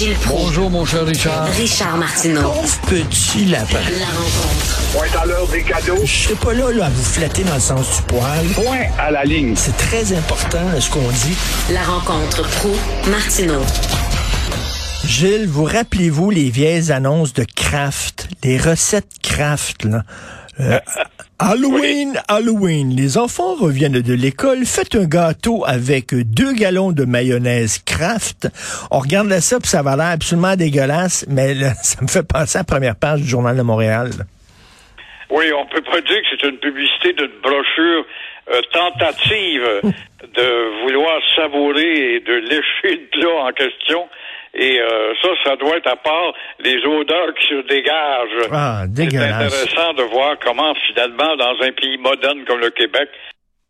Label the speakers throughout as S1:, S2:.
S1: Gilles Proulx.
S2: Bonjour, mon cher Richard.
S1: Richard Martineau.
S3: Pauvre petit lapin.
S1: La rencontre.
S4: Point à l'heure des cadeaux.
S3: Je serai pas là, là, à vous flatter dans le sens du poil.
S4: Point à la ligne.
S3: C'est très important, ce qu'on dit.
S1: La rencontre pro martineau
S3: Gilles, vous rappelez-vous les vieilles annonces de Kraft, les recettes Kraft, là? Euh, Halloween, Halloween, les enfants reviennent de l'école, faites un gâteau avec deux gallons de mayonnaise Kraft. On regarde ça, puis ça va l'air absolument dégueulasse, mais là, ça me fait penser à la première page du Journal de Montréal.
S5: Oui, on peut pas dire que c'est une publicité d'une brochure euh, tentative de vouloir savourer et de lécher le plat en question. Et euh, ça, ça doit être à part les odeurs qui se dégagent.
S3: Ah,
S5: C'est
S3: dégueulasse.
S5: intéressant de voir comment, finalement, dans un pays moderne comme le Québec,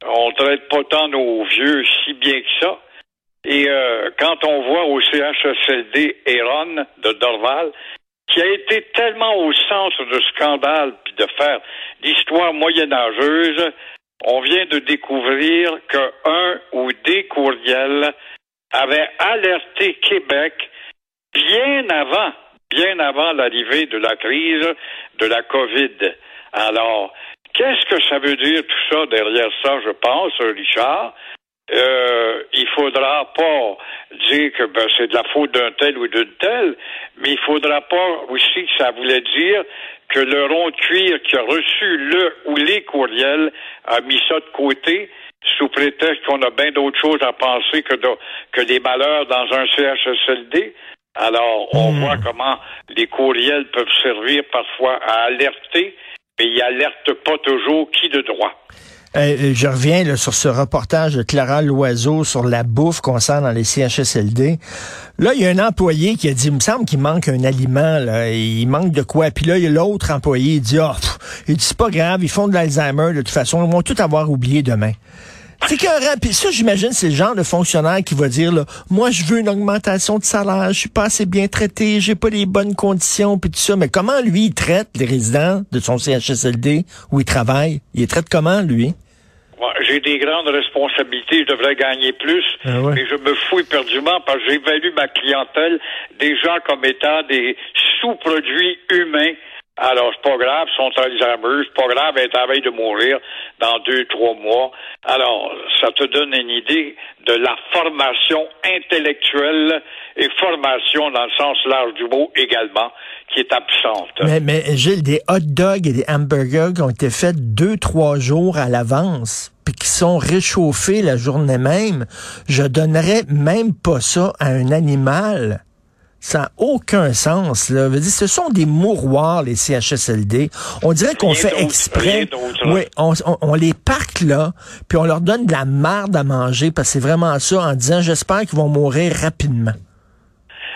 S5: on traite pas tant nos vieux si bien que ça. Et euh, quand on voit au CHSLD Héron de Dorval, qui a été tellement au centre de scandale puis de faire l'histoire moyenâgeuse, on vient de découvrir que un ou des courriels avaient alerté Québec bien avant, bien avant l'arrivée de la crise de la COVID. Alors, qu'est-ce que ça veut dire tout ça derrière ça, je pense, Richard? Euh, il faudra pas dire que ben, c'est de la faute d'un tel ou d'une telle, mais il faudra pas aussi que ça voulait dire que le rond cuir qui a reçu le ou les courriels a mis ça de côté sous prétexte qu'on a bien d'autres choses à penser que, que des malheurs dans un CHSLD. Alors, on voit comment les courriels peuvent servir parfois à alerter, mais ils alertent pas toujours qui de droit.
S3: Euh, euh, je reviens là, sur ce reportage de Clara Loiseau sur la bouffe qu'on sent dans les CHSLD. Là, il y a un employé qui a dit, il me semble qu'il manque un aliment, là, il manque de quoi. Puis là, il y a l'autre employé, il dit, ah, pff, il dit, c'est pas grave, ils font de l'Alzheimer, de toute façon, ils vont tout avoir oublié demain. C'est que puis ça, j'imagine, c'est le genre de fonctionnaire qui va dire, là, moi, je veux une augmentation de salaire, je suis pas assez bien traité, j'ai pas les bonnes conditions, puis tout ça. Mais comment, lui, il traite les résidents de son CHSLD où il travaille? Il les traite comment, lui?
S5: Moi, J'ai des grandes responsabilités, je devrais gagner plus,
S3: Ah ouais.
S5: mais je me fous éperdument parce que j'évalue ma clientèle déjà comme étant des sous-produits humains. Alors, c'est pas grave, ils sont Alzheimer, c'est pas grave, est à veille de mourir dans deux, trois mois. Alors, ça te donne une idée de la formation intellectuelle et formation dans le sens large du mot également, qui est absente.
S3: Mais, mais Gilles, des hot dogs et des hamburgers qui ont été faits deux, trois jours à l'avance, puis qui sont réchauffés la journée même, je donnerais même pas ça à un animal. Ça n'a aucun sens. Là. Je veux dire, ce sont des mouroirs, les CHSLD. On dirait qu'on fait exprès. Oui, on, on- on les parque là, puis on leur donne de la marde à manger, parce que c'est vraiment ça, en disant, j'espère qu'ils vont mourir rapidement.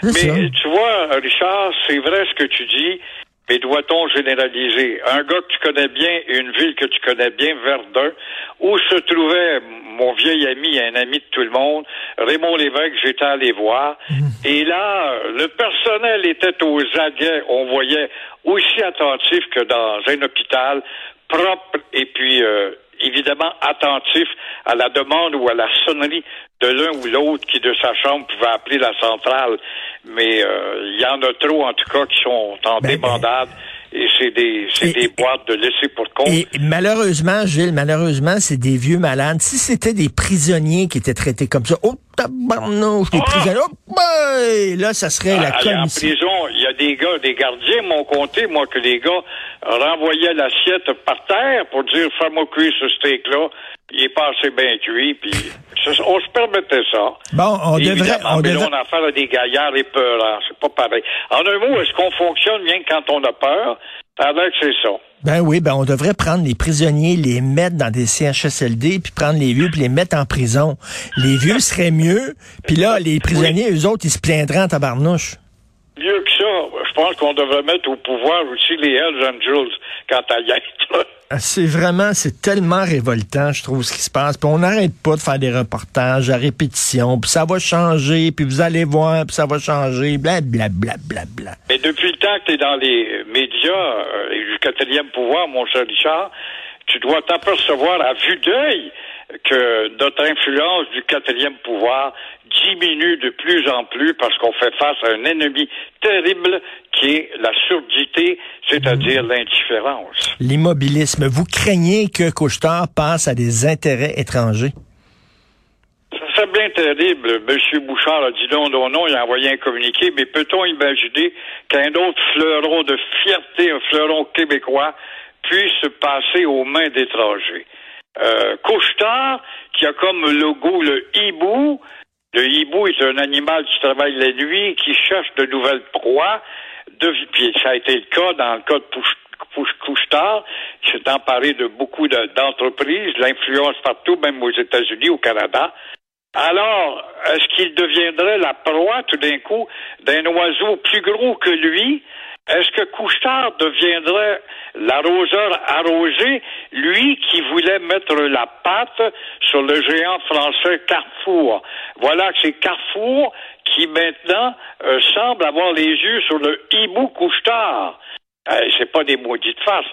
S3: Ça.
S5: Mais tu vois, Richard, c'est vrai ce que tu dis, mais doit-on généraliser? Un gars que tu connais bien, une ville que tu connais bien, Verdun, où se trouvait mon vieil ami, un ami de tout le monde, Raymond Lévesque, j'étais allé voir. Et là, le personnel était aux aguets. On voyait aussi attentif que dans un hôpital, propre et puis euh, évidemment attentif à la demande ou à la sonnerie de l'un ou l'autre qui de sa chambre pouvait appeler la centrale. Mais euh, il y en a trop en tout cas qui sont en
S3: Ben,
S5: débandade et c'est des c'est
S3: Et-
S5: des boîtes de laisser pour compte.
S3: Et malheureusement, Gilles, malheureusement, c'est des vieux malades. Si c'était des prisonniers qui étaient traités comme ça, oh tabarnouche, les
S5: Ah!
S3: prisonniers, oh boy, là, ça serait la
S5: en
S3: commission.
S5: prison, des gars, des gardiens m'ont compté, moi, que les gars renvoyaient l'assiette par terre pour dire fais-moi cuire ce steak-là. Il est pas assez bien cuit, puis on se permettait ça.
S3: Bon, on devrait, on
S5: mais là,
S3: devrait,
S5: on a affaire à des gaillards épeurants. C'est pas pareil. En un mot, est-ce qu'on fonctionne bien quand on a peur? Avec c'est ça.
S3: ben oui, ben on devrait prendre les prisonniers, les mettre dans des CHSLD, puis prendre les vieux, puis les mettre en prison. Les vieux seraient mieux, puis là, les prisonniers, eux autres, ils se plaindraient en tabarnouche.
S5: Mieux que ça, je pense qu'on devrait mettre au pouvoir aussi les Hells Angels quant à y être.
S3: Ah, C'est vraiment, c'est tellement révoltant, je trouve, ce qui se passe. Puis on n'arrête pas de faire des reportages à répétition, puis ça va changer, puis vous allez voir, puis ça va changer, bla bla bla bla bla.
S5: Mais depuis le temps que tu es dans les médias euh, et du quatrième pouvoir, mon cher Richard, tu dois t'apercevoir à vue d'œil que notre influence du quatrième pouvoir diminue de plus en plus parce qu'on fait face à un ennemi terrible qui est la surdité, c'est-à-dire l'indifférence.
S3: L'immobilisme. Vous craignez que Couchetard passe à des intérêts étrangers?
S5: Ça serait bien terrible. M. Bouchard a dit non, non, non, il a envoyé un communiqué, mais peut-on imaginer qu'un autre fleuron de fierté, un fleuron québécois, puisse passer aux mains d'étrangers? Euh, qui a comme logo le hibou, le hibou est un animal qui travaille la nuit, qui cherche de nouvelles proies. Puis ça a été le cas dans le cas de Pouche- Pouche- Couche-Tard, qui s'est emparé de beaucoup de- d'entreprises, l'influence partout, même aux États-Unis, au Canada. Alors, est-ce qu'il deviendrait la proie tout d'un coup d'un oiseau plus gros que lui? Est-ce que Couchetard deviendrait l'arroseur arrosé, lui qui voulait mettre la patte sur le géant français Carrefour? Voilà que c'est Carrefour qui maintenant euh, semble avoir les yeux sur le hibou Couchetard. Euh, c'est pas des maudites faces.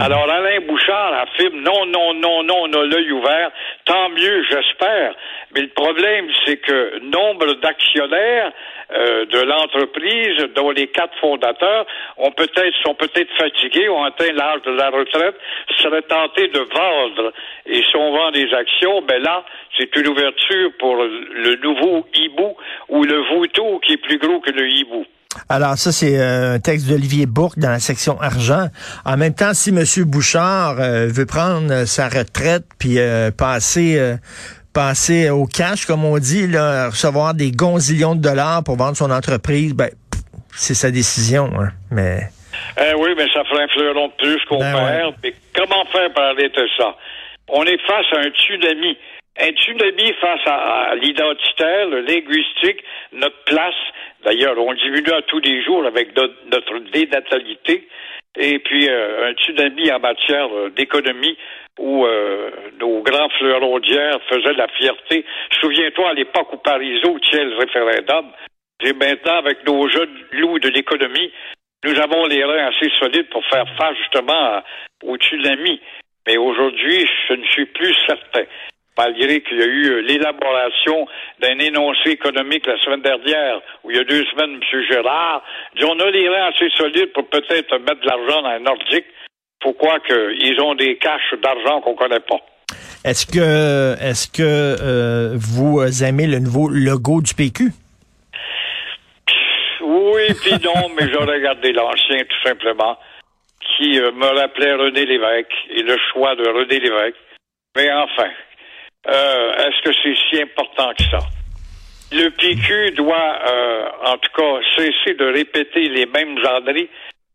S5: Alors Alain Bouchard affirme non, non, non, non, on a l'œil ouvert. Tant mieux, j'espère. Mais le problème, c'est que nombre d'actionnaires euh, de l'entreprise, dont les quatre fondateurs, ont peut-être sont peut-être fatigués, ont atteint l'âge de la retraite, seraient tentés de vendre. Et si on vend des actions, ben là, c'est une ouverture pour le nouveau hibou ou le vautour qui est plus gros que le hibou.
S3: Alors ça, c'est euh, un texte d'Olivier Bourque dans la section argent. En même temps, si M. Bouchard euh, veut prendre euh, sa retraite puis euh, passer euh, passer au cash, comme on dit, là, recevoir des gonzillions de dollars pour vendre son entreprise, ben c'est sa décision. Hein. Mais
S5: Eh oui, mais ça ferait un fleuron de plus qu'on
S3: Ben
S5: perd. Mais comment faire pour arrêter ça? On est face à un tsunami. Un tsunami face à, à l'identitaire, le linguistique, notre place. D'ailleurs, on diminue à tous les jours avec no- notre dénatalité. Et puis, euh, un tsunami en matière euh, d'économie où euh, nos grands fleurons faisaient la fierté. Souviens-toi, à l'époque où Parisot tient le référendum, et maintenant, avec nos jeunes loups de l'économie, nous avons les reins assez solides pour faire face justement au tsunami. Mais aujourd'hui, je ne suis plus certain. Malgré qu'il y a eu euh, l'élaboration d'un énoncé économique la semaine dernière, où il y a deux semaines, M. Gérard dit on a les reins assez solides pour peut-être mettre de l'argent dans un nordique. Pourquoi qu'ils ont des caches d'argent qu'on connaît pas?
S3: est-ce que est-ce que euh, vous aimez le nouveau logo du PQ?
S5: Oui, puis non, mais j'aurais gardé l'ancien, tout simplement, qui euh, me rappelait René Lévesque et le choix de René Lévesque. Mais enfin, euh, est-ce que c'est si important que ça? Le PQ doit, euh, en tout cas, cesser de répéter les mêmes genreries,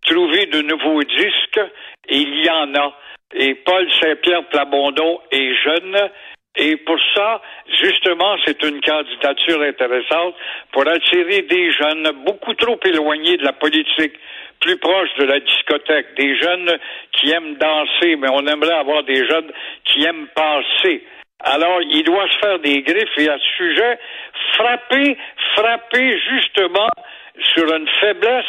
S5: trouver de nouveaux disques, et il y en a. Et Paul Saint-Pierre Plamondon est jeune, et pour ça, justement, c'est une candidature intéressante pour attirer des jeunes beaucoup trop éloignés de la politique, plus proches de la discothèque, des jeunes qui aiment danser, mais on aimerait avoir des jeunes qui aiment penser. Alors, il doit se faire des griffes et à ce sujet, frapper, frapper justement sur une faiblesse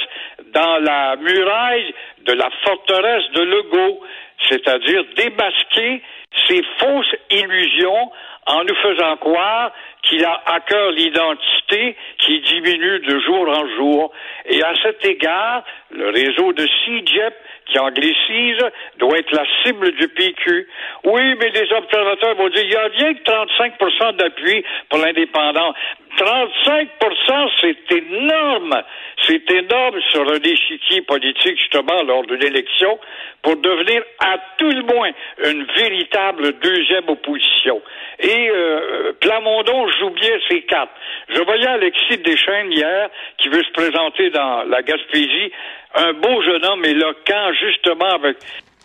S5: dans la muraille de la forteresse de Legault, c'est-à-dire démasquer ces fausses illusions en nous faisant croire qu'il a à cœur l'identité qui diminue de jour en jour. Et à cet égard, le réseau de CIGEP qui anglicise doit être la cible du PQ. Oui, mais les observateurs vont dire, il y a rien que 35% d'appui pour l'indépendant. 35% c'est énorme. C'est énorme sur un échiquier politique, justement, lors de l'élection, pour devenir à tout le moins une véritable deuxième opposition. Et euh, Plamondon joue bien ses cartes. Je voyais Alexis Deschênes hier, qui veut se présenter dans la Gaspésie, un beau jeune homme éloquent, justement, avec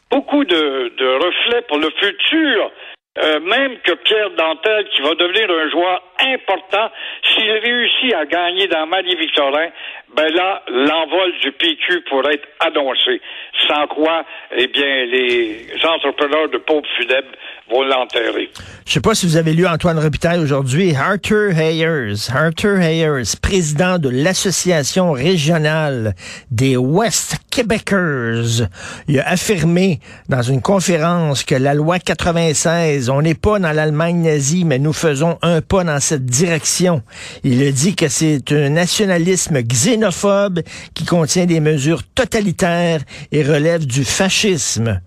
S5: beaucoup de, reflets pour le futur euh, même que Pierre Dantel, qui va devenir un joueur important, s'il réussit à gagner dans Marie-Victorin, ben là, l'envol du PQ pourrait être annoncé. Sans quoi, eh bien, les entrepreneurs de pauvres funèbres vont l'enterrer.
S3: Je sais pas si vous avez lu Antoine Robitaille aujourd'hui. Arthur Hayers, Arthur Hayers, président de l'Association régionale des West Québécois, il a affirmé dans une conférence que la loi 96, on n'est pas dans l'Allemagne nazie, mais nous faisons un pas dans cette direction. Il a dit que c'est un nationalisme xénophobe qui contient des mesures totalitaires et relève du fascisme.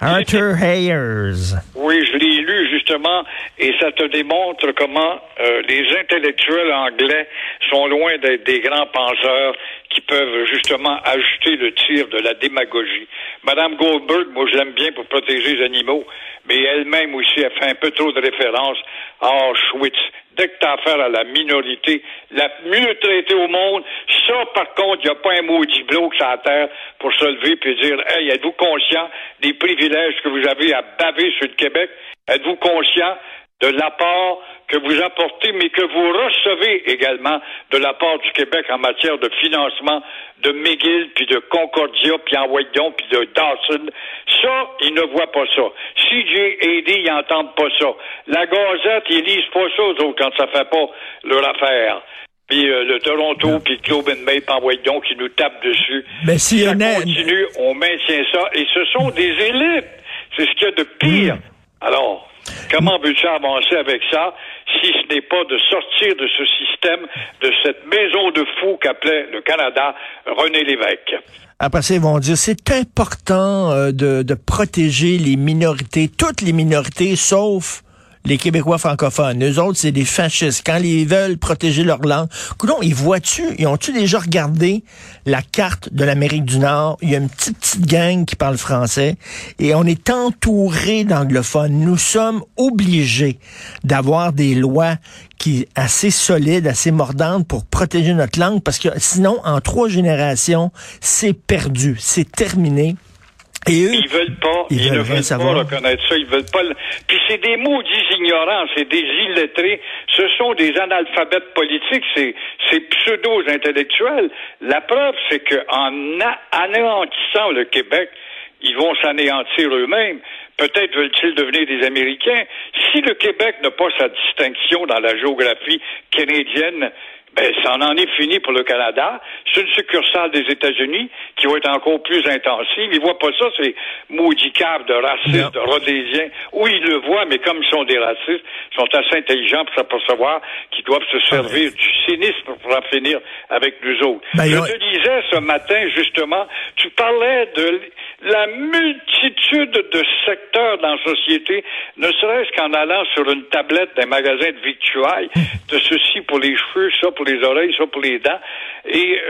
S3: Arthur Hayers.
S5: Oui, je l'ai lu justement, et ça te démontre comment euh, les intellectuels anglais sont loin d'être des grands penseurs qui peuvent justement ajouter le tir de la démagogie. Madame Goldberg, moi je l'aime bien pour protéger les animaux, mais elle-même aussi a fait un peu trop de références à Auschwitz. Dès que tu as affaire à la minorité, la mieux traitée au monde, ça, par contre, il n'y a pas un maudit bloc sur la terre pour se lever et dire Hey, êtes-vous conscient des privilèges que vous avez à baver sur le Québec? Êtes-vous conscient de l'apport que vous apportez, mais que vous recevez également de la part du Québec en matière de financement de McGill, puis de Concordia, puis en Wayton, puis de Dawson. Ça, ils ne voient pas ça. CJAD, ils n'entendent pas ça. La Gazette, ils lisent pas ça, eux autres, quand ça fait pas leur affaire. Puis euh, le Toronto, puis le Globe and Mail, en Wayton, qui nous tape dessus.
S3: Mais si
S5: ça
S3: un-
S5: continue, on maintient ça. Et ce sont des élites. C'est ce qu'il y a de pire. Alors, comment veux-tu avancer avec ça? Si ce n'est pas de sortir de ce système, de cette maison de fous qu'appelait le Canada René Lévesque?
S3: Après ça, ils vont dire c'est important euh, de, de protéger les minorités, toutes les minorités, sauf les Québécois francophones. Eux autres, c'est des fascistes. Quand ils veulent protéger leur langue, coudonc, ils voient-tu, ils ont-tu déjà regardé la carte de l'Amérique du Nord? Il y a une petite, petite gang qui parle français et on est entouré d'anglophones. Nous sommes obligés d'avoir des lois qui assez solides, assez mordantes pour protéger notre langue parce que sinon, en trois générations, c'est perdu, c'est terminé. Et eux,
S5: Ils veulent pas,
S3: Ils
S5: ne veulent
S3: savoir.
S5: pas reconnaître ça, ils veulent pas. le- Puis c'est des maudits ignorants, c'est des illettrés, ce sont des analphabètes politiques, c'est c'est pseudo intellectuels. La preuve, c'est que en a- anéantissant le Québec, ils vont s'anéantir eux-mêmes. Peut-être veulent-ils devenir des Américains. Si le Québec n'a pas sa distinction dans la géographie canadienne, ben, ça en est fini pour le Canada. C'est une succursale des États-Unis qui va être encore plus intensive. Ils voient pas ça, ces maudits caves de racistes, de rhodésiens. Oui, ils le voient, mais comme ils sont des racistes, ils sont assez intelligents pour s'apercevoir qu'ils doivent se servir du cynisme pour en finir avec nous autres.
S3: Ben,
S5: Je te disais ce matin, justement, tu parlais de la multitude de secteurs dans la société, ne serait-ce qu'en allant sur une tablette d'un magasin de victuailles, de ceci pour les cheveux, ça pour les oreilles, ça pour les dents, et,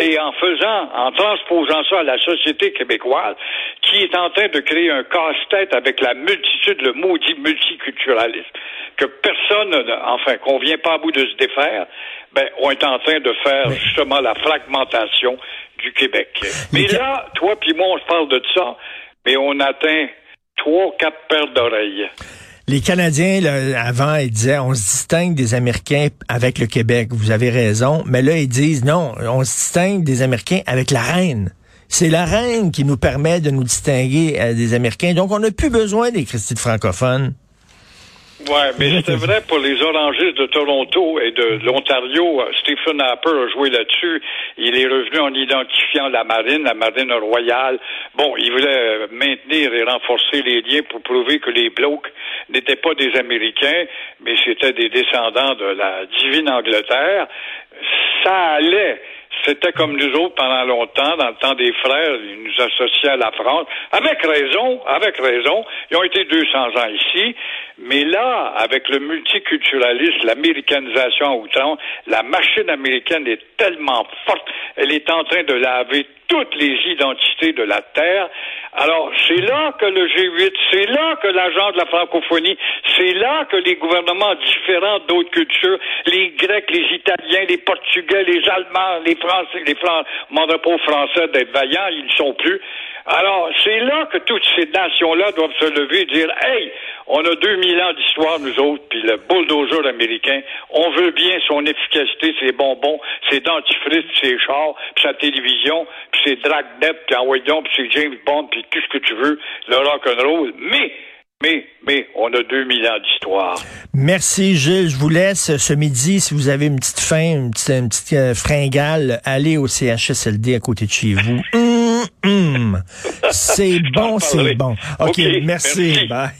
S5: et en faisant, en transposant ça à la société québécoise, qui est en train de créer un casse-tête avec la multitude, le maudit multiculturalisme, que personne, enfin, qu'on vient pas à bout de se défaire, ben, on est en train de faire justement la fragmentation du Québec. Mais là, toi puis moi, on se parle de ça, mais on atteint trois, quatre paires d'oreilles.
S3: Les Canadiens, là, avant, ils disaient on se distingue des Américains avec le Québec. Vous avez raison. Mais là, ils disent non, on se distingue des Américains avec la reine. C'est la reine qui nous permet de nous distinguer euh, des Américains. Donc, on n'a plus besoin des Christy de francophones.
S5: Ouais, mais c'était vrai pour les orangistes de Toronto et de l'Ontario. Stephen Harper a joué là-dessus. Il est revenu en identifiant la marine, la marine royale. Bon, il voulait maintenir et renforcer les liens pour prouver que les blocs n'étaient pas des Américains, mais c'était des descendants de la divine Angleterre. Ça allait. C'était comme nous autres pendant longtemps, dans le temps des frères, ils nous associaient à la France. Avec raison, avec raison. Ils ont été 200 ans ici. Mais là, avec le multiculturalisme, l'américanisation à outrance, la machine américaine est tellement forte, elle est en train de laver toutes les identités de la Terre. Alors, c'est là que le G8, c'est là que l'agent de la francophonie, c'est là que les gouvernements différents d'autres cultures, les Grecs, les Italiens, les Portugais, les Allemands, les Français, Français, pas aux Français d'être vaillants, ils ne sont plus. Alors, c'est là que toutes ces nations-là doivent se lever et dire, hey, on a 2000 ans d'histoire, nous autres, puis le bulldozer américain, on veut bien son efficacité, ses bonbons, ses dentifrices, ses chars, puis sa télévision, puis ses dragnet, puis envoyons, puis ses James Bond, puis tout ce que tu veux, le rock'n'roll, mais mais, mais, on a 2000 ans d'histoire.
S3: Merci, Gilles. Je vous laisse ce midi, si vous avez une petite faim, une petite, une petite euh, fringale, allez au CHSLD à côté de chez vous. Hum, hum. C'est bon, c'est bon. OK,
S5: OK,
S3: merci.
S5: merci.
S3: Bye.